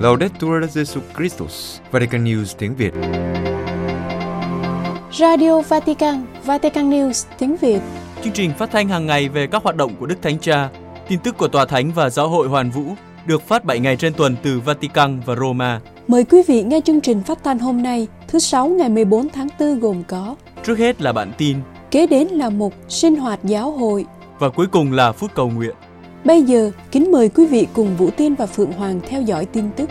Laudetur Jesu Christus, Vatican News tiếng Việt. Radio Vatican, Vatican News tiếng Việt. Chương trình phát thanh hàng ngày về các hoạt động của Đức Thánh Cha, tin tức của Tòa Thánh và Giáo hội Hoàn Vũ được phát 7 ngày trên tuần từ Vatican và Roma. Mời quý vị nghe chương trình phát thanh hôm nay, thứ Sáu ngày 14 tháng 4 gồm có Trước hết là bản tin Kế đến là mục sinh hoạt giáo hội. Và cuối cùng là phút cầu nguyện. Bây giờ, kính mời quý vị cùng Vũ Tiên và Phượng Hoàng theo dõi tin tức.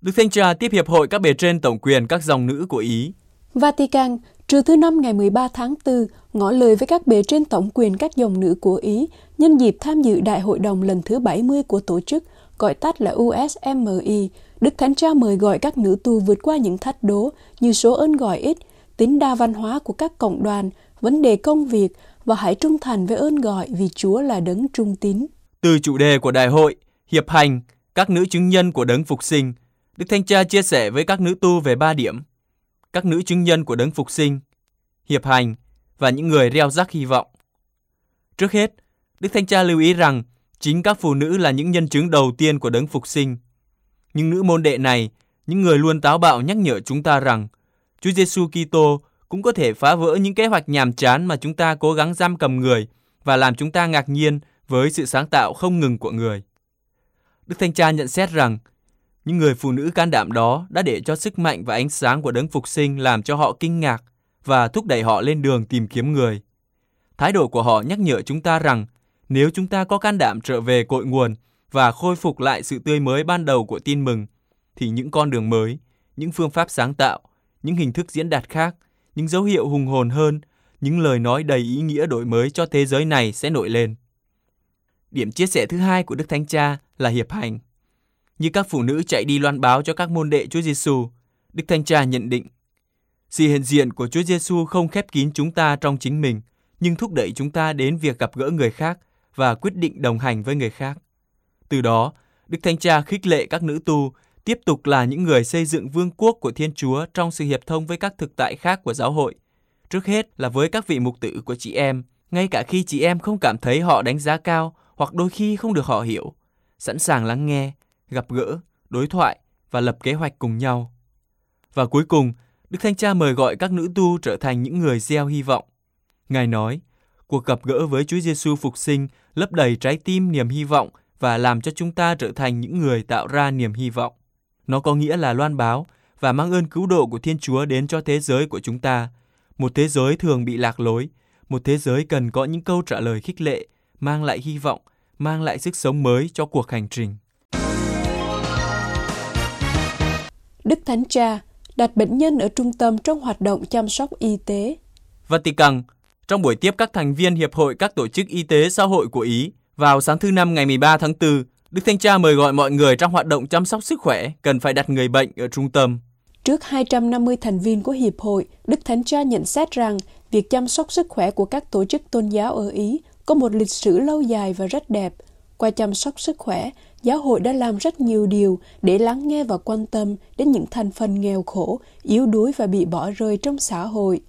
Đức Thánh Cha tiếp hiệp hội các bề trên tổng quyền các dòng nữ của Ý. Vatican, trưa thứ năm ngày 13 tháng 4, ngỏ lời với các bề trên tổng quyền các dòng nữ của Ý nhân dịp tham dự Đại hội đồng lần thứ 70 của tổ chức, gọi tắt là USMI. Đức Thánh Cha mời gọi các nữ tu vượt qua những thách đố như số ơn gọi ít, tính đa văn hóa của các cộng đoàn, vấn đề công việc và hãy trung thành với ơn gọi vì Chúa là đấng trung tín. Từ chủ đề của đại hội, hiệp hành, các nữ chứng nhân của đấng phục sinh, Đức Thánh Cha chia sẻ với các nữ tu về ba điểm. Các nữ chứng nhân của đấng phục sinh, hiệp hành và những người gieo rắc hy vọng. Trước hết, Đức Thánh Cha lưu ý rằng chính các phụ nữ là những nhân chứng đầu tiên của đấng phục sinh. Nhưng nữ môn đệ này, những người luôn táo bạo nhắc nhở chúng ta rằng Chúa Giêsu Kitô cũng có thể phá vỡ những kế hoạch nhàm chán mà chúng ta cố gắng giam cầm người và làm chúng ta ngạc nhiên với sự sáng tạo không ngừng của người. Đức Thanh Cha nhận xét rằng, những người phụ nữ can đảm đó đã để cho sức mạnh và ánh sáng của đấng phục sinh làm cho họ kinh ngạc và thúc đẩy họ lên đường tìm kiếm người. Thái độ của họ nhắc nhở chúng ta rằng, nếu chúng ta có can đảm trở về cội nguồn và khôi phục lại sự tươi mới ban đầu của tin mừng, thì những con đường mới, những phương pháp sáng tạo, những hình thức diễn đạt khác, những dấu hiệu hùng hồn hơn, những lời nói đầy ý nghĩa đổi mới cho thế giới này sẽ nổi lên. Điểm chia sẻ thứ hai của Đức Thánh Cha là hiệp hành. Như các phụ nữ chạy đi loan báo cho các môn đệ Chúa Giêsu, Đức Thánh Cha nhận định sự hiện diện của Chúa Giêsu không khép kín chúng ta trong chính mình, nhưng thúc đẩy chúng ta đến việc gặp gỡ người khác và quyết định đồng hành với người khác. Từ đó, Đức Thánh Cha khích lệ các nữ tu tiếp tục là những người xây dựng vương quốc của Thiên Chúa trong sự hiệp thông với các thực tại khác của giáo hội. Trước hết là với các vị mục tử của chị em, ngay cả khi chị em không cảm thấy họ đánh giá cao hoặc đôi khi không được họ hiểu, sẵn sàng lắng nghe, gặp gỡ, đối thoại và lập kế hoạch cùng nhau. Và cuối cùng, Đức Thánh Cha mời gọi các nữ tu trở thành những người gieo hy vọng. Ngài nói, cuộc gặp gỡ với Chúa Giêsu phục sinh lấp đầy trái tim niềm hy vọng và làm cho chúng ta trở thành những người tạo ra niềm hy vọng. Nó có nghĩa là loan báo và mang ơn cứu độ của Thiên Chúa đến cho thế giới của chúng ta. Một thế giới thường bị lạc lối, một thế giới cần có những câu trả lời khích lệ, mang lại hy vọng, mang lại sức sống mới cho cuộc hành trình. Đức Thánh Cha đặt bệnh nhân ở trung tâm trong hoạt động chăm sóc y tế. Vatican, trong buổi tiếp các thành viên Hiệp hội các tổ chức y tế xã hội của Ý, vào sáng thứ Năm ngày 13 tháng 4, Đức Thánh Cha mời gọi mọi người trong hoạt động chăm sóc sức khỏe cần phải đặt người bệnh ở trung tâm. Trước 250 thành viên của Hiệp hội, Đức Thánh Cha nhận xét rằng việc chăm sóc sức khỏe của các tổ chức tôn giáo ở Ý có một lịch sử lâu dài và rất đẹp. Qua chăm sóc sức khỏe, giáo hội đã làm rất nhiều điều để lắng nghe và quan tâm đến những thành phần nghèo khổ, yếu đuối và bị bỏ rơi trong xã hội.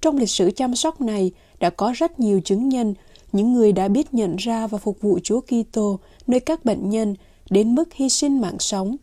Trong lịch sử chăm sóc này đã có rất nhiều chứng nhân, những người đã biết nhận ra và phục vụ Chúa Kitô nơi các bệnh nhân đến mức hy sinh mạng sống.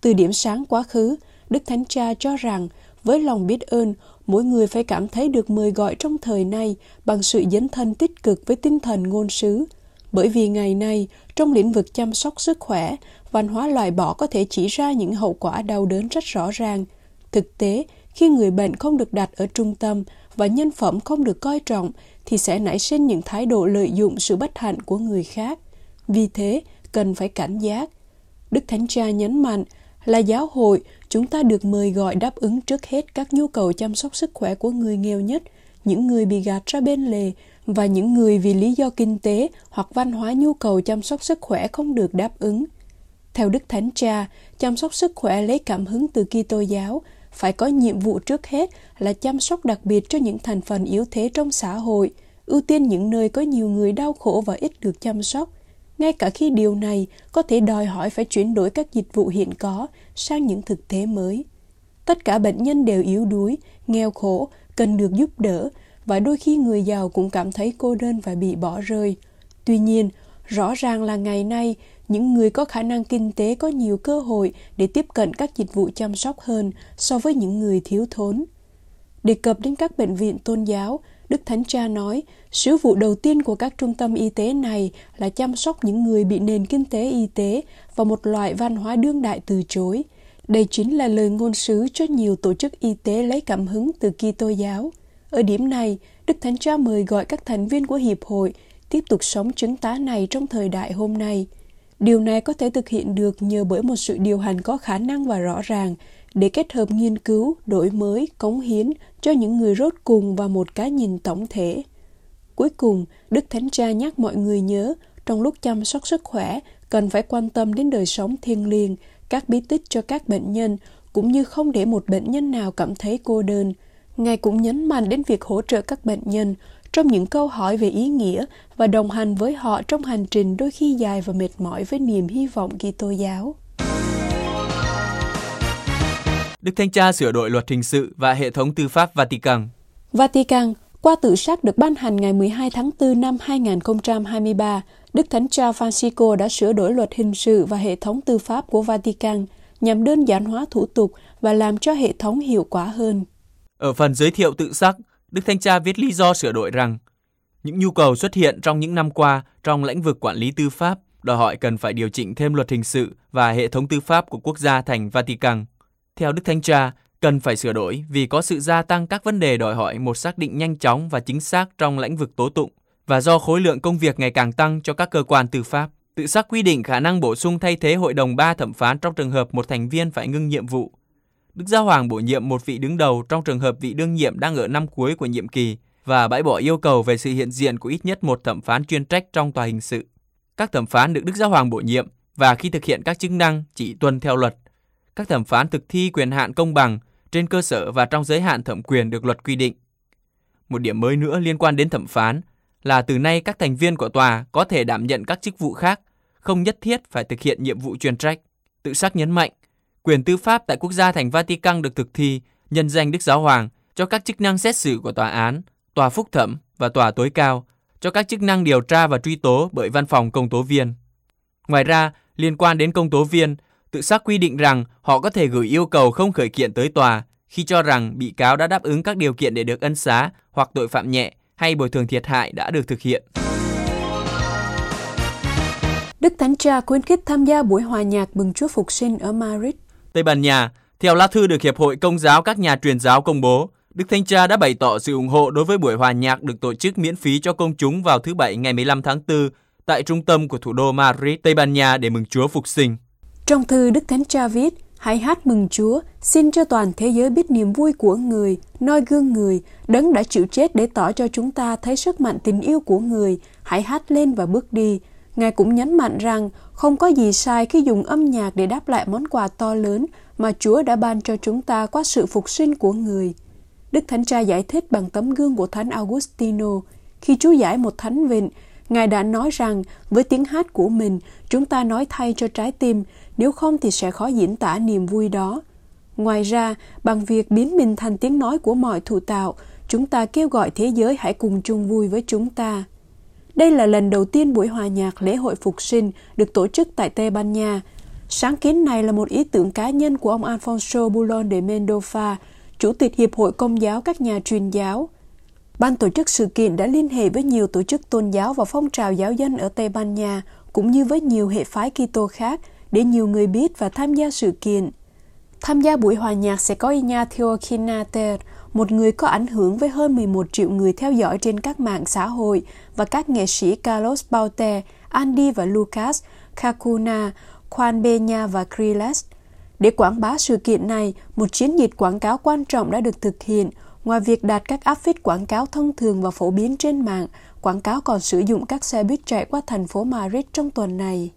Từ điểm sáng quá khứ, Đức Thánh Cha cho rằng với lòng biết ơn, mỗi người phải cảm thấy được mời gọi trong thời nay bằng sự dấn thân tích cực với tinh thần ngôn sứ. Bởi vì ngày nay, trong lĩnh vực chăm sóc sức khỏe, văn hóa loại bỏ có thể chỉ ra những hậu quả đau đớn rất rõ ràng. Thực tế, khi người bệnh không được đặt ở trung tâm và nhân phẩm không được coi trọng, thì sẽ nảy sinh những thái độ lợi dụng sự bất hạnh của người khác. Vì thế, cần phải cảnh giác. Đức Thánh Cha nhấn mạnh là giáo hội, chúng ta được mời gọi đáp ứng trước hết các nhu cầu chăm sóc sức khỏe của người nghèo nhất, những người bị gạt ra bên lề và những người vì lý do kinh tế hoặc văn hóa nhu cầu chăm sóc sức khỏe không được đáp ứng. Theo Đức Thánh Cha, chăm sóc sức khỏe lấy cảm hứng từ Kitô giáo, phải có nhiệm vụ trước hết là chăm sóc đặc biệt cho những thành phần yếu thế trong xã hội, ưu tiên những nơi có nhiều người đau khổ và ít được chăm sóc. Ngay cả khi điều này có thể đòi hỏi phải chuyển đổi các dịch vụ hiện có sang những thực tế mới. Tất cả bệnh nhân đều yếu đuối, nghèo khổ, cần được giúp đỡ và đôi khi người giàu cũng cảm thấy cô đơn và bị bỏ rơi. Tuy nhiên, rõ ràng là ngày nay, những người có khả năng kinh tế có nhiều cơ hội để tiếp cận các dịch vụ chăm sóc hơn so với những người thiếu thốn. Đề cập đến các bệnh viện tôn giáo, Đức Thánh Cha nói, sứ vụ đầu tiên của các trung tâm y tế này là chăm sóc những người bị nền kinh tế y tế và một loại văn hóa đương đại từ chối. Đây chính là lời ngôn sứ cho nhiều tổ chức y tế lấy cảm hứng từ Kitô giáo. Ở điểm này, Đức Thánh Cha mời gọi các thành viên của Hiệp hội tiếp tục sống chứng tá này trong thời đại hôm nay. Điều này có thể thực hiện được nhờ bởi một sự điều hành có khả năng và rõ ràng để kết hợp nghiên cứu, đổi mới, cống hiến cho những người rốt cùng và một cái nhìn tổng thể. Cuối cùng, Đức Thánh Cha nhắc mọi người nhớ, trong lúc chăm sóc sức khỏe, cần phải quan tâm đến đời sống thiêng liêng, các bí tích cho các bệnh nhân, cũng như không để một bệnh nhân nào cảm thấy cô đơn. Ngài cũng nhấn mạnh đến việc hỗ trợ các bệnh nhân trong những câu hỏi về ý nghĩa và đồng hành với họ trong hành trình đôi khi dài và mệt mỏi với niềm hy vọng Kitô giáo. Đức Thanh Cha sửa đổi luật hình sự và hệ thống tư pháp Vatican. Vatican, qua tự sát được ban hành ngày 12 tháng 4 năm 2023, Đức Thánh Cha Francisco đã sửa đổi luật hình sự và hệ thống tư pháp của Vatican nhằm đơn giản hóa thủ tục và làm cho hệ thống hiệu quả hơn. Ở phần giới thiệu tự sắc, Đức Thanh Cha viết lý do sửa đổi rằng những nhu cầu xuất hiện trong những năm qua trong lĩnh vực quản lý tư pháp đòi hỏi cần phải điều chỉnh thêm luật hình sự và hệ thống tư pháp của quốc gia thành Vatican. Theo Đức Thanh Cha, cần phải sửa đổi vì có sự gia tăng các vấn đề đòi hỏi một xác định nhanh chóng và chính xác trong lĩnh vực tố tụng và do khối lượng công việc ngày càng tăng cho các cơ quan tư pháp. Tự xác quy định khả năng bổ sung thay thế hội đồng ba thẩm phán trong trường hợp một thành viên phải ngưng nhiệm vụ. Đức Giáo Hoàng bổ nhiệm một vị đứng đầu trong trường hợp vị đương nhiệm đang ở năm cuối của nhiệm kỳ và bãi bỏ yêu cầu về sự hiện diện của ít nhất một thẩm phán chuyên trách trong tòa hình sự. Các thẩm phán được Đức Giáo Hoàng bổ nhiệm và khi thực hiện các chức năng chỉ tuân theo luật. Các thẩm phán thực thi quyền hạn công bằng trên cơ sở và trong giới hạn thẩm quyền được luật quy định. Một điểm mới nữa liên quan đến thẩm phán là từ nay các thành viên của tòa có thể đảm nhận các chức vụ khác, không nhất thiết phải thực hiện nhiệm vụ chuyên trách. Tự xác nhấn mạnh, quyền tư pháp tại quốc gia thành Vatican được thực thi nhân danh Đức Giáo Hoàng cho các chức năng xét xử của tòa án, tòa phúc thẩm và tòa tối cao, cho các chức năng điều tra và truy tố bởi văn phòng công tố viên. Ngoài ra, liên quan đến công tố viên, tự xác quy định rằng họ có thể gửi yêu cầu không khởi kiện tới tòa khi cho rằng bị cáo đã đáp ứng các điều kiện để được ân xá hoặc tội phạm nhẹ hay bồi thường thiệt hại đã được thực hiện. Đức Thánh Cha khuyến khích tham gia buổi hòa nhạc mừng Chúa Phục sinh ở Madrid. Tây Ban Nha, theo lá thư được Hiệp hội Công giáo các nhà truyền giáo công bố, Đức Thánh Cha đã bày tỏ sự ủng hộ đối với buổi hòa nhạc được tổ chức miễn phí cho công chúng vào thứ Bảy ngày 15 tháng 4 tại trung tâm của thủ đô Madrid, Tây Ban Nha để mừng Chúa Phục sinh. Trong thư Đức Thánh Cha viết, hãy hát mừng Chúa, xin cho toàn thế giới biết niềm vui của người, noi gương người, đấng đã chịu chết để tỏ cho chúng ta thấy sức mạnh tình yêu của người, hãy hát lên và bước đi. Ngài cũng nhấn mạnh rằng không có gì sai khi dùng âm nhạc để đáp lại món quà to lớn mà Chúa đã ban cho chúng ta qua sự phục sinh của người. Đức Thánh Cha giải thích bằng tấm gương của Thánh Augustino. Khi Chúa giải một thánh vịnh, Ngài đã nói rằng với tiếng hát của mình, chúng ta nói thay cho trái tim, nếu không thì sẽ khó diễn tả niềm vui đó. Ngoài ra, bằng việc biến mình thành tiếng nói của mọi thụ tạo, chúng ta kêu gọi thế giới hãy cùng chung vui với chúng ta. Đây là lần đầu tiên buổi hòa nhạc lễ hội phục sinh được tổ chức tại Tây Ban Nha. Sáng kiến này là một ý tưởng cá nhân của ông Alfonso Bulon de Mendoza, Chủ tịch Hiệp hội Công giáo các nhà truyền giáo. Ban tổ chức sự kiện đã liên hệ với nhiều tổ chức tôn giáo và phong trào giáo dân ở Tây Ban Nha, cũng như với nhiều hệ phái Kitô khác để nhiều người biết và tham gia sự kiện. Tham gia buổi hòa nhạc sẽ có Ignacio Kinater, một người có ảnh hưởng với hơn 11 triệu người theo dõi trên các mạng xã hội và các nghệ sĩ Carlos Baute, Andy và Lucas, Kakuna, Juan Beña và Kriles. Để quảng bá sự kiện này, một chiến dịch quảng cáo quan trọng đã được thực hiện. Ngoài việc đặt các áp phích quảng cáo thông thường và phổ biến trên mạng, quảng cáo còn sử dụng các xe buýt chạy qua thành phố Madrid trong tuần này.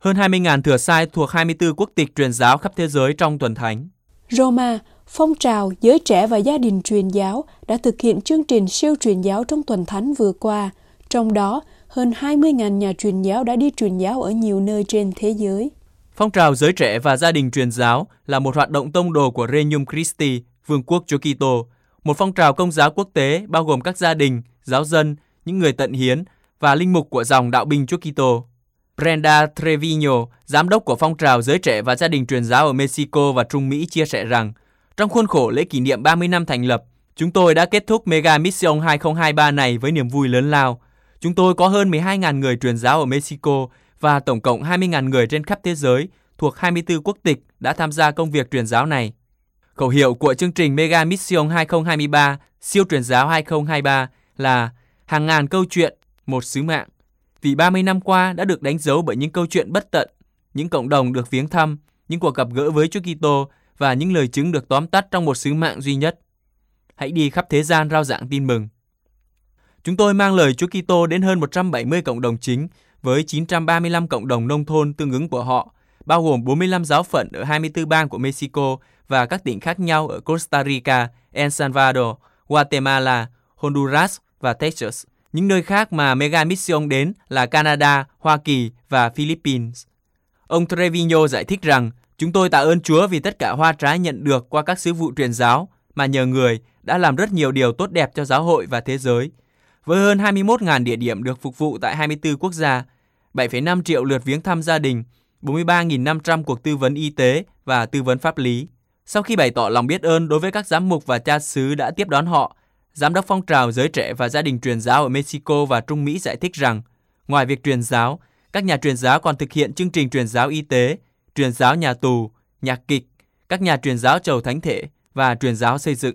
Hơn 20.000 thừa sai thuộc 24 quốc tịch truyền giáo khắp thế giới trong tuần thánh. Roma, phong trào, giới trẻ và gia đình truyền giáo đã thực hiện chương trình siêu truyền giáo trong tuần thánh vừa qua. Trong đó, hơn 20.000 nhà truyền giáo đã đi truyền giáo ở nhiều nơi trên thế giới. Phong trào giới trẻ và gia đình truyền giáo là một hoạt động tông đồ của Regnum Christi, Vương quốc Chúa Kitô, một phong trào công giáo quốc tế bao gồm các gia đình, giáo dân, những người tận hiến và linh mục của dòng đạo binh Chúa Kitô. Brenda Trevino, giám đốc của phong trào giới trẻ và gia đình truyền giáo ở Mexico và Trung Mỹ chia sẻ rằng, trong khuôn khổ lễ kỷ niệm 30 năm thành lập, chúng tôi đã kết thúc Mega Mission 2023 này với niềm vui lớn lao. Chúng tôi có hơn 12.000 người truyền giáo ở Mexico và tổng cộng 20.000 người trên khắp thế giới thuộc 24 quốc tịch đã tham gia công việc truyền giáo này. Khẩu hiệu của chương trình Mega Mission 2023, siêu truyền giáo 2023 là hàng ngàn câu chuyện, một sứ mạng. Vì 30 năm qua đã được đánh dấu bởi những câu chuyện bất tận, những cộng đồng được viếng thăm, những cuộc gặp gỡ với Chúa Kitô và những lời chứng được tóm tắt trong một sứ mạng duy nhất. Hãy đi khắp thế gian rao giảng tin mừng. Chúng tôi mang lời Chúa Kitô đến hơn 170 cộng đồng chính với 935 cộng đồng nông thôn tương ứng của họ, bao gồm 45 giáo phận ở 24 bang của Mexico và các tỉnh khác nhau ở Costa Rica, El Salvador, Guatemala, Honduras và Texas. Những nơi khác mà Mega Mission đến là Canada, Hoa Kỳ và Philippines. Ông Trevino giải thích rằng, chúng tôi tạ ơn Chúa vì tất cả hoa trái nhận được qua các sứ vụ truyền giáo mà nhờ người đã làm rất nhiều điều tốt đẹp cho giáo hội và thế giới. Với hơn 21.000 địa điểm được phục vụ tại 24 quốc gia, 7,5 triệu lượt viếng thăm gia đình, 43.500 cuộc tư vấn y tế và tư vấn pháp lý. Sau khi bày tỏ lòng biết ơn đối với các giám mục và cha xứ đã tiếp đón họ, Giám đốc phong trào giới trẻ và gia đình truyền giáo ở Mexico và Trung Mỹ giải thích rằng, ngoài việc truyền giáo, các nhà truyền giáo còn thực hiện chương trình truyền giáo y tế, truyền giáo nhà tù, nhạc kịch, các nhà truyền giáo chầu thánh thể và truyền giáo xây dựng.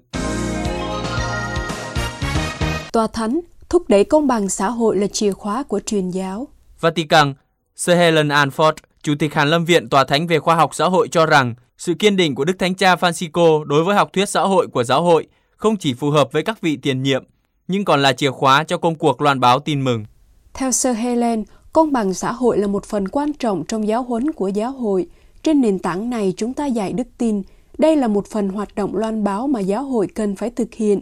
Tòa Thánh thúc đẩy công bằng xã hội là chìa khóa của truyền giáo. Vatican, Sir Helen Anford, Chủ tịch Hàn Lâm Viện Tòa Thánh về Khoa học Xã hội cho rằng sự kiên định của Đức Thánh Cha Francisco đối với học thuyết xã hội của giáo hội không chỉ phù hợp với các vị tiền nhiệm, nhưng còn là chìa khóa cho công cuộc loan báo tin mừng. Theo Sir Helen, công bằng xã hội là một phần quan trọng trong giáo huấn của giáo hội. Trên nền tảng này chúng ta dạy đức tin. Đây là một phần hoạt động loan báo mà giáo hội cần phải thực hiện.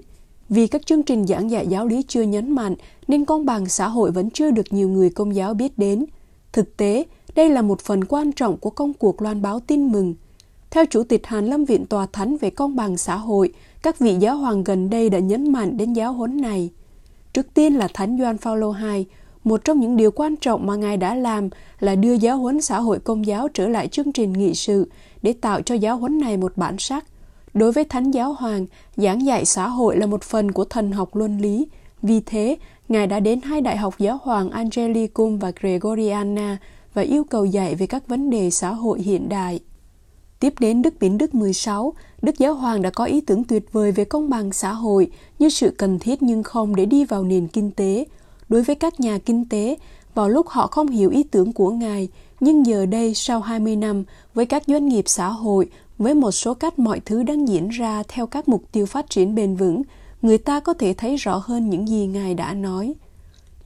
Vì các chương trình giảng dạy giáo lý chưa nhấn mạnh, nên công bằng xã hội vẫn chưa được nhiều người công giáo biết đến. Thực tế, đây là một phần quan trọng của công cuộc loan báo tin mừng. Theo Chủ tịch Hàn Lâm Viện Tòa Thánh về công bằng xã hội, các vị giáo hoàng gần đây đã nhấn mạnh đến giáo huấn này. Trước tiên là Thánh Doan Phaolô II, một trong những điều quan trọng mà Ngài đã làm là đưa giáo huấn xã hội công giáo trở lại chương trình nghị sự để tạo cho giáo huấn này một bản sắc. Đối với Thánh Giáo Hoàng, giảng dạy xã hội là một phần của thần học luân lý. Vì thế, Ngài đã đến hai đại học giáo hoàng Angelicum và Gregoriana và yêu cầu dạy về các vấn đề xã hội hiện đại. Tiếp đến Đức Biến Đức 16, Đức Giáo Hoàng đã có ý tưởng tuyệt vời về công bằng xã hội như sự cần thiết nhưng không để đi vào nền kinh tế. Đối với các nhà kinh tế, vào lúc họ không hiểu ý tưởng của Ngài, nhưng giờ đây sau 20 năm, với các doanh nghiệp xã hội, với một số cách mọi thứ đang diễn ra theo các mục tiêu phát triển bền vững, người ta có thể thấy rõ hơn những gì Ngài đã nói.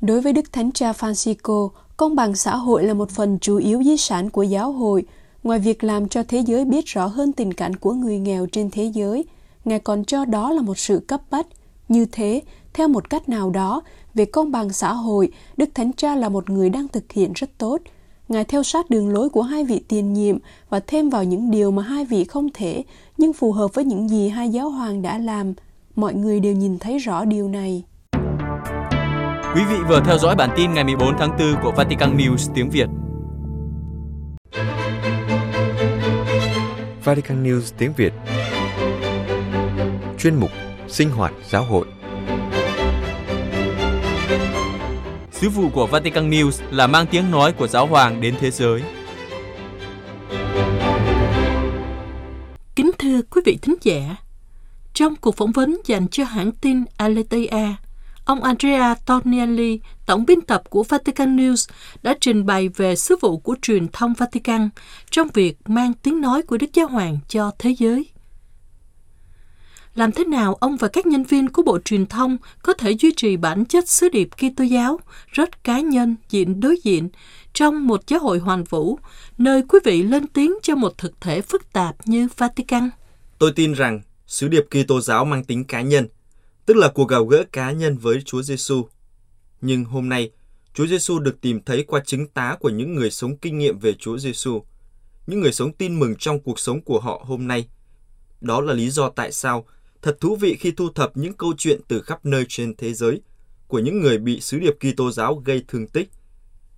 Đối với Đức Thánh Cha Francisco, công bằng xã hội là một phần chủ yếu di sản của giáo hội, Ngoài việc làm cho thế giới biết rõ hơn tình cảnh của người nghèo trên thế giới, Ngài còn cho đó là một sự cấp bách. Như thế, theo một cách nào đó, về công bằng xã hội, Đức Thánh Cha là một người đang thực hiện rất tốt. Ngài theo sát đường lối của hai vị tiền nhiệm và thêm vào những điều mà hai vị không thể, nhưng phù hợp với những gì hai giáo hoàng đã làm. Mọi người đều nhìn thấy rõ điều này. Quý vị vừa theo dõi bản tin ngày 14 tháng 4 của Vatican News tiếng Việt. Vatican News tiếng Việt Chuyên mục Sinh hoạt giáo hội Sứ vụ của Vatican News là mang tiếng nói của giáo hoàng đến thế giới. Kính thưa quý vị thính giả, trong cuộc phỏng vấn dành cho hãng tin Aletheia, ông Andrea Tornielli, tổng biên tập của Vatican News, đã trình bày về sứ vụ của truyền thông Vatican trong việc mang tiếng nói của Đức Giáo Hoàng cho thế giới. Làm thế nào ông và các nhân viên của Bộ Truyền thông có thể duy trì bản chất sứ điệp Kitô giáo rất cá nhân, diện đối diện trong một giáo hội hoàn vũ, nơi quý vị lên tiếng cho một thực thể phức tạp như Vatican? Tôi tin rằng sứ điệp Kitô giáo mang tính cá nhân, tức là cuộc gặp gỡ cá nhân với Chúa Giêsu. Nhưng hôm nay, Chúa Giêsu được tìm thấy qua chứng tá của những người sống kinh nghiệm về Chúa Giêsu. những người sống tin mừng trong cuộc sống của họ hôm nay. Đó là lý do tại sao thật thú vị khi thu thập những câu chuyện từ khắp nơi trên thế giới của những người bị sứ điệp Kitô giáo gây thương tích,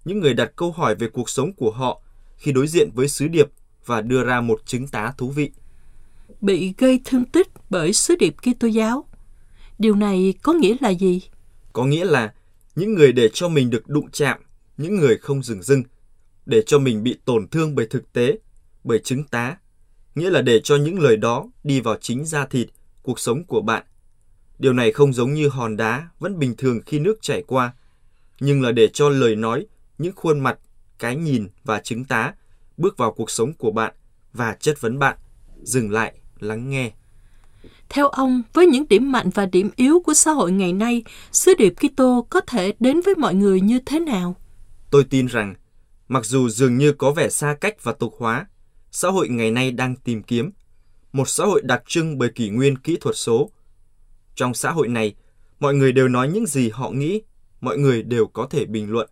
những người đặt câu hỏi về cuộc sống của họ khi đối diện với sứ điệp và đưa ra một chứng tá thú vị. Bị gây thương tích bởi sứ điệp Kitô giáo. Điều này có nghĩa là gì? Có nghĩa là những người để cho mình được đụng chạm, những người không dừng dưng, để cho mình bị tổn thương bởi thực tế, bởi chứng tá, nghĩa là để cho những lời đó đi vào chính da thịt, cuộc sống của bạn. Điều này không giống như hòn đá vẫn bình thường khi nước chảy qua, nhưng là để cho lời nói, những khuôn mặt, cái nhìn và chứng tá bước vào cuộc sống của bạn và chất vấn bạn, dừng lại, lắng nghe. Theo ông, với những điểm mạnh và điểm yếu của xã hội ngày nay, sứ điệp Kitô có thể đến với mọi người như thế nào? Tôi tin rằng, mặc dù dường như có vẻ xa cách và tục hóa, xã hội ngày nay đang tìm kiếm một xã hội đặc trưng bởi kỷ nguyên kỹ thuật số. Trong xã hội này, mọi người đều nói những gì họ nghĩ, mọi người đều có thể bình luận.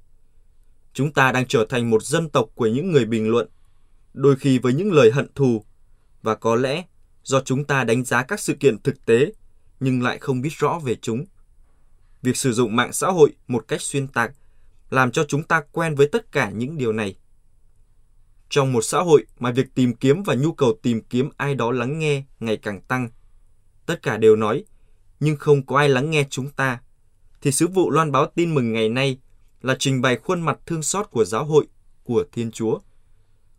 Chúng ta đang trở thành một dân tộc của những người bình luận, đôi khi với những lời hận thù, và có lẽ do chúng ta đánh giá các sự kiện thực tế nhưng lại không biết rõ về chúng. Việc sử dụng mạng xã hội một cách xuyên tạc làm cho chúng ta quen với tất cả những điều này. Trong một xã hội mà việc tìm kiếm và nhu cầu tìm kiếm ai đó lắng nghe ngày càng tăng, tất cả đều nói, nhưng không có ai lắng nghe chúng ta, thì sứ vụ loan báo tin mừng ngày nay là trình bày khuôn mặt thương xót của giáo hội, của Thiên Chúa.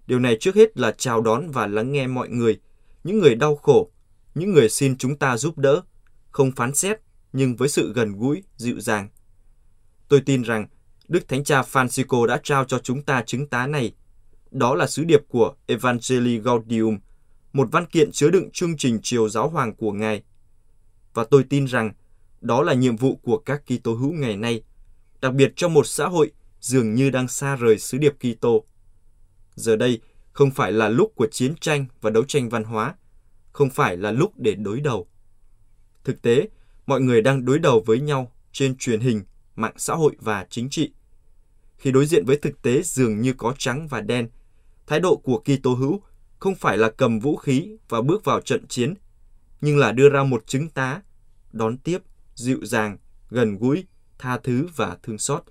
Điều này trước hết là chào đón và lắng nghe mọi người, những người đau khổ, những người xin chúng ta giúp đỡ, không phán xét nhưng với sự gần gũi, dịu dàng. Tôi tin rằng Đức Thánh Cha Francisco đã trao cho chúng ta chứng tá này. Đó là sứ điệp của Evangelii Gaudium, một văn kiện chứa đựng chương trình triều giáo hoàng của Ngài. Và tôi tin rằng đó là nhiệm vụ của các Kitô hữu ngày nay, đặc biệt trong một xã hội dường như đang xa rời sứ điệp Kitô. Giờ đây không phải là lúc của chiến tranh và đấu tranh văn hóa, không phải là lúc để đối đầu. Thực tế, mọi người đang đối đầu với nhau trên truyền hình, mạng xã hội và chính trị. Khi đối diện với thực tế dường như có trắng và đen, thái độ của Kitô hữu không phải là cầm vũ khí và bước vào trận chiến, nhưng là đưa ra một chứng tá, đón tiếp, dịu dàng, gần gũi, tha thứ và thương xót.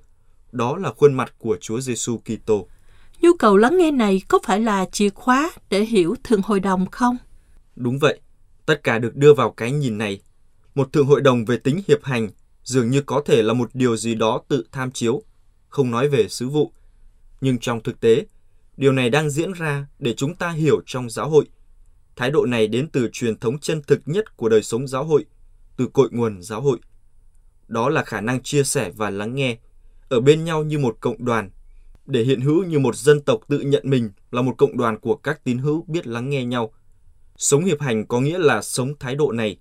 Đó là khuôn mặt của Chúa Giêsu Kitô. Nhu cầu lắng nghe này có phải là chìa khóa để hiểu thượng hội đồng không? Đúng vậy, tất cả được đưa vào cái nhìn này. Một thượng hội đồng về tính hiệp hành dường như có thể là một điều gì đó tự tham chiếu, không nói về sứ vụ. Nhưng trong thực tế, điều này đang diễn ra để chúng ta hiểu trong giáo hội. Thái độ này đến từ truyền thống chân thực nhất của đời sống giáo hội, từ cội nguồn giáo hội. Đó là khả năng chia sẻ và lắng nghe, ở bên nhau như một cộng đoàn để hiện hữu như một dân tộc tự nhận mình là một cộng đoàn của các tín hữu biết lắng nghe nhau. Sống hiệp hành có nghĩa là sống thái độ này.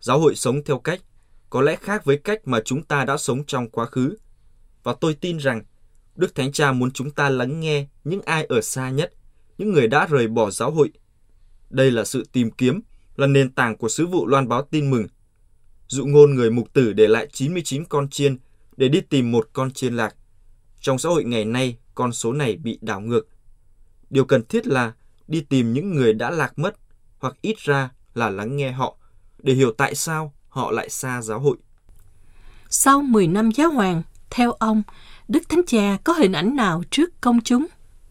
Giáo hội sống theo cách có lẽ khác với cách mà chúng ta đã sống trong quá khứ. Và tôi tin rằng Đức Thánh Cha muốn chúng ta lắng nghe những ai ở xa nhất, những người đã rời bỏ giáo hội. Đây là sự tìm kiếm, là nền tảng của sứ vụ loan báo tin mừng. Dụ ngôn người mục tử để lại 99 con chiên để đi tìm một con chiên lạc. Trong xã hội ngày nay, con số này bị đảo ngược. Điều cần thiết là đi tìm những người đã lạc mất hoặc ít ra là lắng nghe họ để hiểu tại sao họ lại xa giáo hội. Sau 10 năm giáo hoàng, theo ông, Đức Thánh Cha có hình ảnh nào trước công chúng?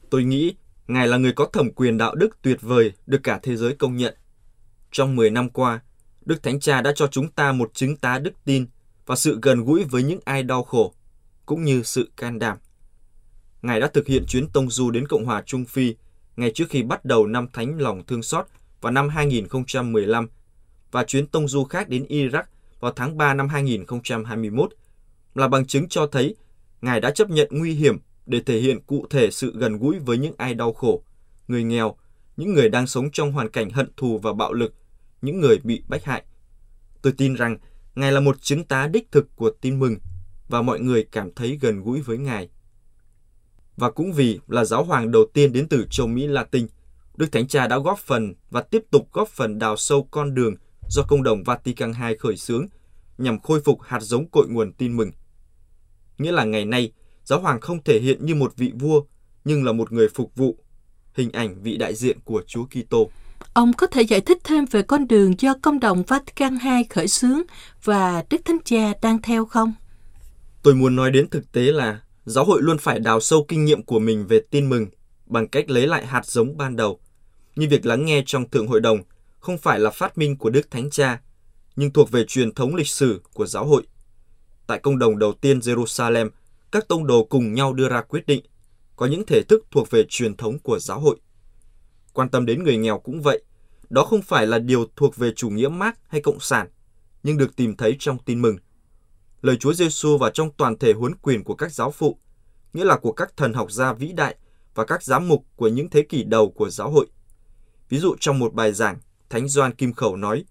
Tôi nghĩ Ngài là người có thẩm quyền đạo đức tuyệt vời được cả thế giới công nhận. Trong 10 năm qua, Đức Thánh Cha đã cho chúng ta một chứng tá đức tin và sự gần gũi với những ai đau khổ, cũng như sự can đảm. Ngài đã thực hiện chuyến tông du đến Cộng hòa Trung Phi ngay trước khi bắt đầu năm Thánh Lòng Thương Xót vào năm 2015 và chuyến tông du khác đến Iraq vào tháng 3 năm 2021 là bằng chứng cho thấy Ngài đã chấp nhận nguy hiểm để thể hiện cụ thể sự gần gũi với những ai đau khổ, người nghèo, những người đang sống trong hoàn cảnh hận thù và bạo lực, những người bị bách hại. Tôi tin rằng Ngài là một chứng tá đích thực của tin mừng và mọi người cảm thấy gần gũi với Ngài. Và cũng vì là giáo hoàng đầu tiên đến từ châu Mỹ Latin, Đức Thánh Cha đã góp phần và tiếp tục góp phần đào sâu con đường do công đồng Vatican II khởi xướng nhằm khôi phục hạt giống cội nguồn tin mừng. Nghĩa là ngày nay, giáo hoàng không thể hiện như một vị vua, nhưng là một người phục vụ, hình ảnh vị đại diện của Chúa Kitô. Ông có thể giải thích thêm về con đường do công đồng Vatican II khởi xướng và Đức Thánh Cha đang theo không? Tôi muốn nói đến thực tế là giáo hội luôn phải đào sâu kinh nghiệm của mình về tin mừng bằng cách lấy lại hạt giống ban đầu. Như việc lắng nghe trong Thượng Hội đồng không phải là phát minh của Đức Thánh Cha, nhưng thuộc về truyền thống lịch sử của giáo hội. Tại công đồng đầu tiên Jerusalem, các tông đồ cùng nhau đưa ra quyết định, có những thể thức thuộc về truyền thống của giáo hội. Quan tâm đến người nghèo cũng vậy, đó không phải là điều thuộc về chủ nghĩa Marx hay Cộng sản, nhưng được tìm thấy trong tin mừng. Lời Chúa Giêsu và trong toàn thể huấn quyền của các giáo phụ, nghĩa là của các thần học gia vĩ đại và các giám mục của những thế kỷ đầu của giáo hội. Ví dụ trong một bài giảng, Thánh Doan Kim Khẩu nói,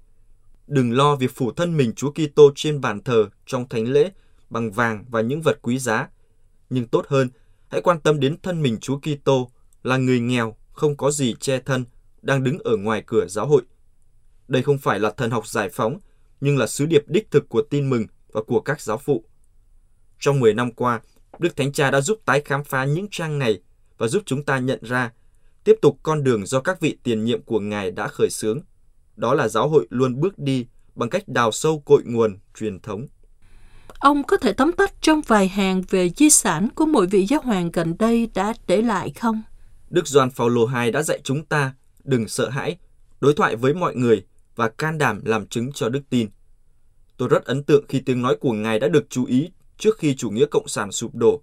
Đừng lo việc phủ thân mình Chúa Kitô trên bàn thờ trong thánh lễ bằng vàng và những vật quý giá, nhưng tốt hơn, hãy quan tâm đến thân mình Chúa Kitô là người nghèo, không có gì che thân, đang đứng ở ngoài cửa giáo hội. Đây không phải là thần học giải phóng, nhưng là sứ điệp đích thực của tin mừng và của các giáo phụ. Trong 10 năm qua, Đức Thánh Cha đã giúp tái khám phá những trang này và giúp chúng ta nhận ra, tiếp tục con đường do các vị tiền nhiệm của Ngài đã khởi xướng. Đó là giáo hội luôn bước đi bằng cách đào sâu cội nguồn truyền thống. Ông có thể tóm tắt trong vài hàng về di sản của mỗi vị giáo hoàng gần đây đã để lại không? Đức Gioan Phaolô II đã dạy chúng ta đừng sợ hãi, đối thoại với mọi người và can đảm làm chứng cho đức tin. Tôi rất ấn tượng khi tiếng nói của Ngài đã được chú ý trước khi chủ nghĩa cộng sản sụp đổ.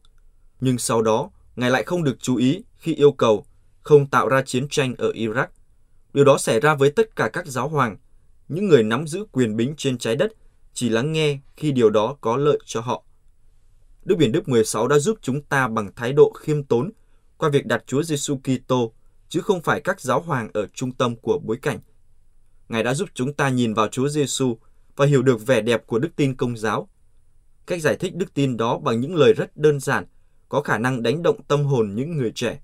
Nhưng sau đó, Ngài lại không được chú ý khi yêu cầu không tạo ra chiến tranh ở Iraq. Điều đó xảy ra với tất cả các giáo hoàng, những người nắm giữ quyền bính trên trái đất, chỉ lắng nghe khi điều đó có lợi cho họ. Đức Biển Đức 16 đã giúp chúng ta bằng thái độ khiêm tốn qua việc đặt Chúa Giêsu Kitô chứ không phải các giáo hoàng ở trung tâm của bối cảnh. Ngài đã giúp chúng ta nhìn vào Chúa Giêsu và hiểu được vẻ đẹp của đức tin công giáo. Cách giải thích đức tin đó bằng những lời rất đơn giản, có khả năng đánh động tâm hồn những người trẻ.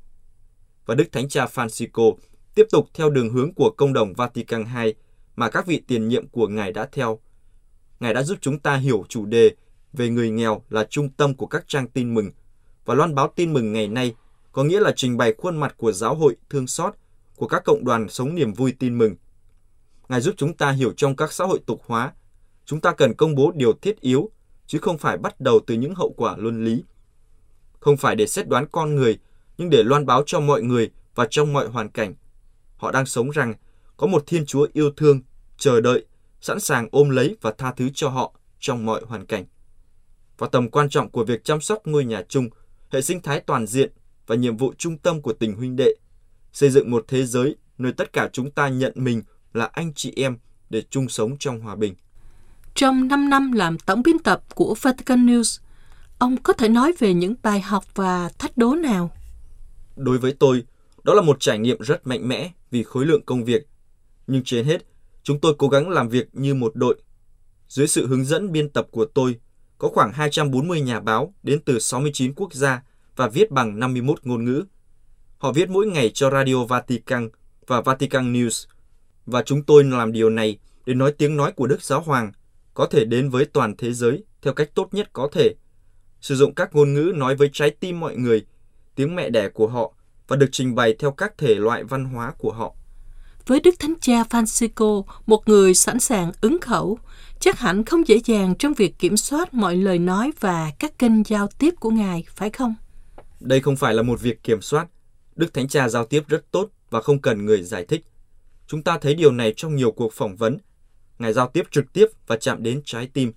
Và Đức Thánh Cha Francisco tiếp tục theo đường hướng của công đồng Vatican II mà các vị tiền nhiệm của Ngài đã theo. Ngài đã giúp chúng ta hiểu chủ đề về người nghèo là trung tâm của các trang tin mừng và loan báo tin mừng ngày nay có nghĩa là trình bày khuôn mặt của giáo hội thương xót của các cộng đoàn sống niềm vui tin mừng. Ngài giúp chúng ta hiểu trong các xã hội tục hóa, chúng ta cần công bố điều thiết yếu, chứ không phải bắt đầu từ những hậu quả luân lý. Không phải để xét đoán con người, nhưng để loan báo cho mọi người và trong mọi hoàn cảnh. Họ đang sống rằng có một Thiên Chúa yêu thương, chờ đợi, sẵn sàng ôm lấy và tha thứ cho họ trong mọi hoàn cảnh. Và tầm quan trọng của việc chăm sóc ngôi nhà chung, hệ sinh thái toàn diện và nhiệm vụ trung tâm của tình huynh đệ, xây dựng một thế giới nơi tất cả chúng ta nhận mình là anh chị em để chung sống trong hòa bình. Trong 5 năm làm tổng biên tập của Vatican News, ông có thể nói về những bài học và thách đố nào? Đối với tôi, đó là một trải nghiệm rất mạnh mẽ vì khối lượng công việc. Nhưng trên hết, chúng tôi cố gắng làm việc như một đội. Dưới sự hướng dẫn biên tập của tôi, có khoảng 240 nhà báo đến từ 69 quốc gia và viết bằng 51 ngôn ngữ. Họ viết mỗi ngày cho Radio Vatican và Vatican News. Và chúng tôi làm điều này để nói tiếng nói của Đức Giáo Hoàng có thể đến với toàn thế giới theo cách tốt nhất có thể. Sử dụng các ngôn ngữ nói với trái tim mọi người, tiếng mẹ đẻ của họ và được trình bày theo các thể loại văn hóa của họ. Với Đức Thánh Cha Francisco, một người sẵn sàng ứng khẩu, chắc hẳn không dễ dàng trong việc kiểm soát mọi lời nói và các kênh giao tiếp của Ngài, phải không? Đây không phải là một việc kiểm soát. Đức Thánh Cha giao tiếp rất tốt và không cần người giải thích. Chúng ta thấy điều này trong nhiều cuộc phỏng vấn. Ngài giao tiếp trực tiếp và chạm đến trái tim.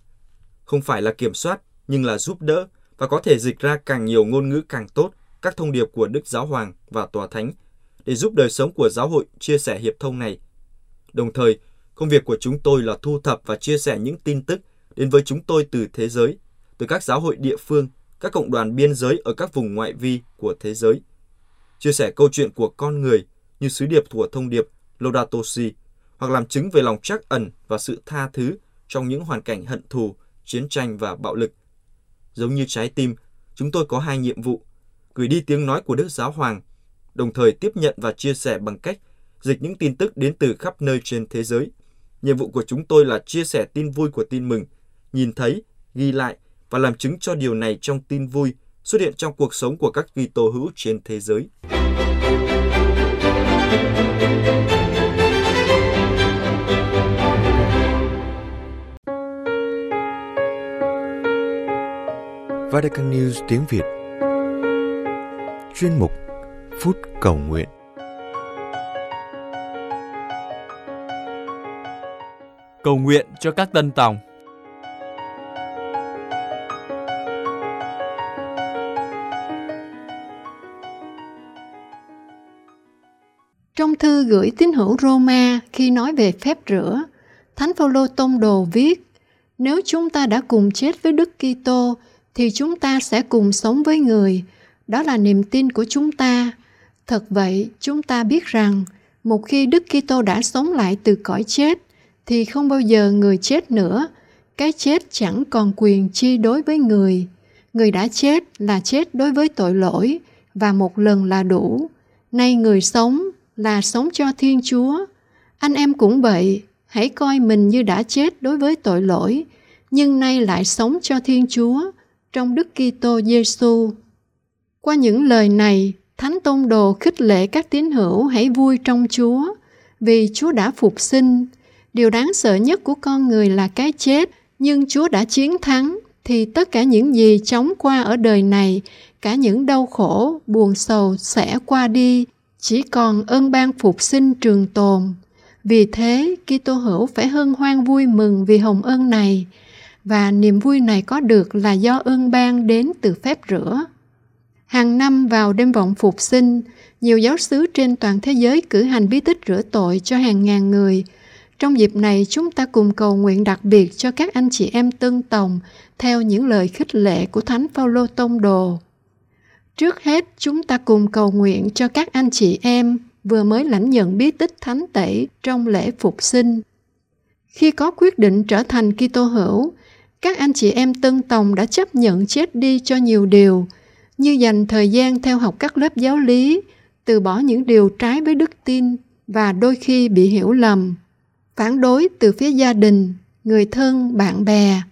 Không phải là kiểm soát, nhưng là giúp đỡ và có thể dịch ra càng nhiều ngôn ngữ càng tốt các thông điệp của Đức Giáo Hoàng và Tòa Thánh để giúp đời sống của giáo hội chia sẻ hiệp thông này. Đồng thời, công việc của chúng tôi là thu thập và chia sẻ những tin tức đến với chúng tôi từ thế giới, từ các giáo hội địa phương các cộng đoàn biên giới ở các vùng ngoại vi của thế giới. Chia sẻ câu chuyện của con người như sứ điệp của thông điệp Laudato Si, hoặc làm chứng về lòng trắc ẩn và sự tha thứ trong những hoàn cảnh hận thù, chiến tranh và bạo lực. Giống như trái tim, chúng tôi có hai nhiệm vụ, gửi đi tiếng nói của Đức Giáo Hoàng, đồng thời tiếp nhận và chia sẻ bằng cách dịch những tin tức đến từ khắp nơi trên thế giới. Nhiệm vụ của chúng tôi là chia sẻ tin vui của tin mừng, nhìn thấy, ghi lại và làm chứng cho điều này trong tin vui xuất hiện trong cuộc sống của các Kitô hữu trên thế giới. Vatican News tiếng Việt. Chuyên mục Phút Cầu Nguyện. Cầu nguyện cho các tân tòng. Trong thư gửi tín hữu Roma khi nói về phép rửa, Thánh Phaolô Tông Đồ viết: Nếu chúng ta đã cùng chết với Đức Kitô thì chúng ta sẽ cùng sống với người. Đó là niềm tin của chúng ta. Thật vậy, chúng ta biết rằng một khi Đức Kitô đã sống lại từ cõi chết thì không bao giờ người chết nữa. Cái chết chẳng còn quyền chi đối với người. Người đã chết là chết đối với tội lỗi và một lần là đủ. Nay người sống là sống cho Thiên Chúa. Anh em cũng vậy, hãy coi mình như đã chết đối với tội lỗi, nhưng nay lại sống cho Thiên Chúa trong Đức Kitô Giêsu. Qua những lời này, Thánh Tôn Đồ khích lệ các tín hữu hãy vui trong Chúa, vì Chúa đã phục sinh. Điều đáng sợ nhất của con người là cái chết, nhưng Chúa đã chiến thắng, thì tất cả những gì chóng qua ở đời này, cả những đau khổ, buồn sầu sẽ qua đi, chỉ còn ơn ban phục sinh trường tồn. Vì thế, Kitô hữu phải hân hoan vui mừng vì hồng ơn này, và niềm vui này có được là do ơn ban đến từ phép rửa. Hàng năm vào đêm vọng phục sinh, nhiều giáo xứ trên toàn thế giới cử hành bí tích rửa tội cho hàng ngàn người. Trong dịp này, chúng ta cùng cầu nguyện đặc biệt cho các anh chị em tân tòng theo những lời khích lệ của Thánh Phaolô Tông Đồ. Trước hết, chúng ta cùng cầu nguyện cho các anh chị em vừa mới lãnh nhận bí tích thánh tẩy trong lễ phục sinh. Khi có quyết định trở thành Kitô hữu, các anh chị em tân tòng đã chấp nhận chết đi cho nhiều điều, như dành thời gian theo học các lớp giáo lý, từ bỏ những điều trái với đức tin và đôi khi bị hiểu lầm, phản đối từ phía gia đình, người thân, bạn bè.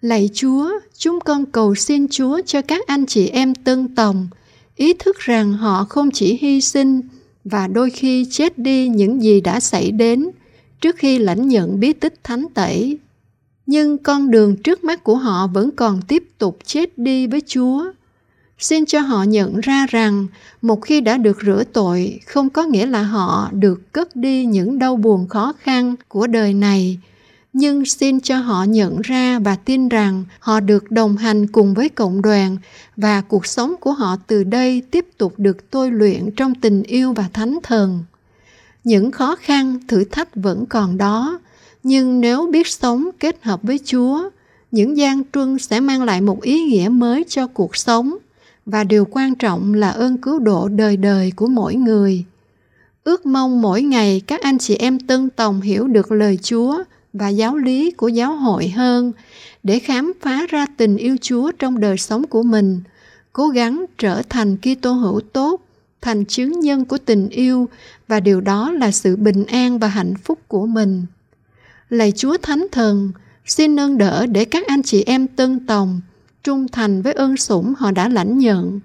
Lạy Chúa, chúng con cầu xin Chúa cho các anh chị em tân tòng ý thức rằng họ không chỉ hy sinh và đôi khi chết đi những gì đã xảy đến trước khi lãnh nhận bí tích thánh tẩy nhưng con đường trước mắt của họ vẫn còn tiếp tục chết đi với chúa. Xin cho họ nhận ra rằng một khi đã được rửa tội, không có nghĩa là họ được cất đi những đau buồn khó khăn của đời này. Nhưng xin cho họ nhận ra và tin rằng họ được đồng hành cùng với cộng đoàn và cuộc sống của họ từ đây tiếp tục được tôi luyện trong tình yêu và thánh thần. Những khó khăn, thử thách vẫn còn đó nhưng nếu biết sống kết hợp với chúa những gian truân sẽ mang lại một ý nghĩa mới cho cuộc sống và điều quan trọng là ơn cứu độ đời đời của mỗi người ước mong mỗi ngày các anh chị em tân tòng hiểu được lời chúa và giáo lý của giáo hội hơn để khám phá ra tình yêu Chúa trong đời sống của mình, cố gắng trở thành Kitô hữu tốt, thành chứng nhân của tình yêu và điều đó là sự bình an và hạnh phúc của mình. Lạy Chúa Thánh Thần, xin nâng đỡ để các anh chị em tân tòng trung thành với ơn sủng họ đã lãnh nhận.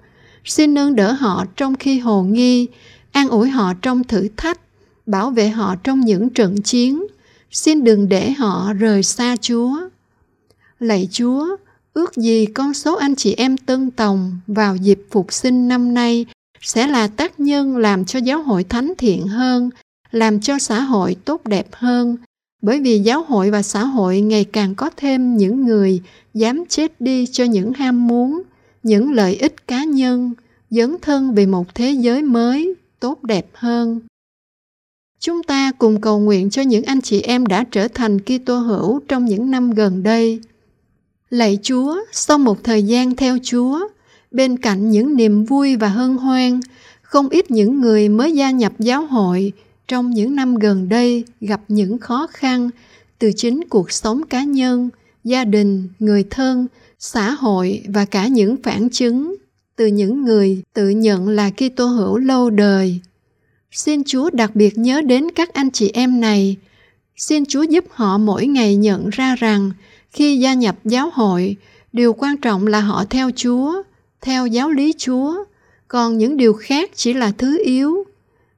Xin nâng đỡ họ trong khi hồ nghi, an ủi họ trong thử thách, bảo vệ họ trong những trận chiến, xin đừng để họ rời xa Chúa. Lạy Chúa, ước gì con số anh chị em tân tòng vào dịp phục sinh năm nay sẽ là tác nhân làm cho giáo hội thánh thiện hơn, làm cho xã hội tốt đẹp hơn, bởi vì giáo hội và xã hội ngày càng có thêm những người dám chết đi cho những ham muốn, những lợi ích cá nhân, dấn thân vì một thế giới mới, tốt đẹp hơn. Chúng ta cùng cầu nguyện cho những anh chị em đã trở thành Kitô hữu trong những năm gần đây. Lạy Chúa, sau một thời gian theo Chúa, bên cạnh những niềm vui và hân hoan, không ít những người mới gia nhập giáo hội trong những năm gần đây gặp những khó khăn từ chính cuộc sống cá nhân, gia đình, người thân, xã hội và cả những phản chứng từ những người tự nhận là Kitô hữu lâu đời Xin Chúa đặc biệt nhớ đến các anh chị em này. Xin Chúa giúp họ mỗi ngày nhận ra rằng khi gia nhập giáo hội, điều quan trọng là họ theo Chúa, theo giáo lý Chúa, còn những điều khác chỉ là thứ yếu.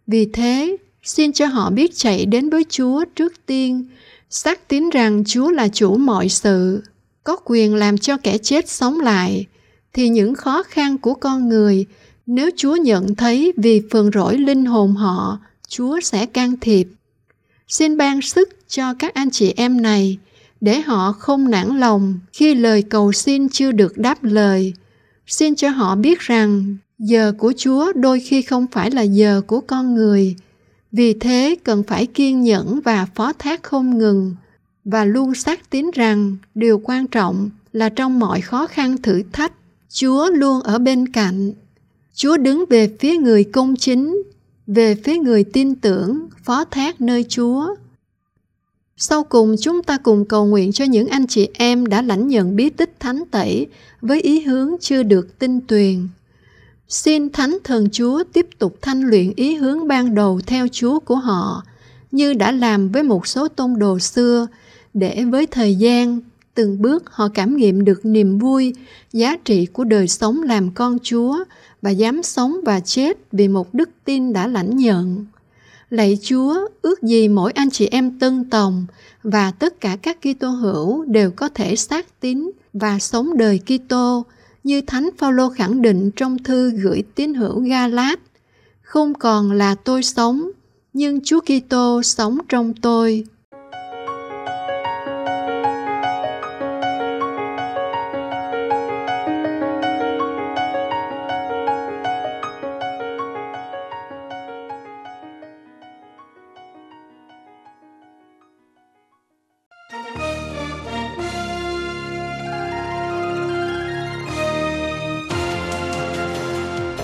Vì thế, xin cho họ biết chạy đến với Chúa trước tiên, xác tín rằng Chúa là chủ mọi sự, có quyền làm cho kẻ chết sống lại, thì những khó khăn của con người nếu Chúa nhận thấy vì phường rỗi linh hồn họ, Chúa sẽ can thiệp. Xin ban sức cho các anh chị em này để họ không nản lòng khi lời cầu xin chưa được đáp lời. Xin cho họ biết rằng giờ của Chúa đôi khi không phải là giờ của con người. Vì thế cần phải kiên nhẫn và phó thác không ngừng và luôn xác tín rằng điều quan trọng là trong mọi khó khăn thử thách, Chúa luôn ở bên cạnh. Chúa đứng về phía người công chính, về phía người tin tưởng, phó thác nơi Chúa. Sau cùng chúng ta cùng cầu nguyện cho những anh chị em đã lãnh nhận bí tích thánh tẩy với ý hướng chưa được tin tuyền. Xin Thánh Thần Chúa tiếp tục thanh luyện ý hướng ban đầu theo Chúa của họ, như đã làm với một số tôn đồ xưa, để với thời gian, từng bước họ cảm nghiệm được niềm vui, giá trị của đời sống làm con Chúa và dám sống và chết vì một đức tin đã lãnh nhận. Lạy Chúa, ước gì mỗi anh chị em tân tòng và tất cả các Kitô hữu đều có thể xác tín và sống đời Kitô như Thánh Phaolô khẳng định trong thư gửi tín hữu Galat, không còn là tôi sống, nhưng Chúa Kitô sống trong tôi.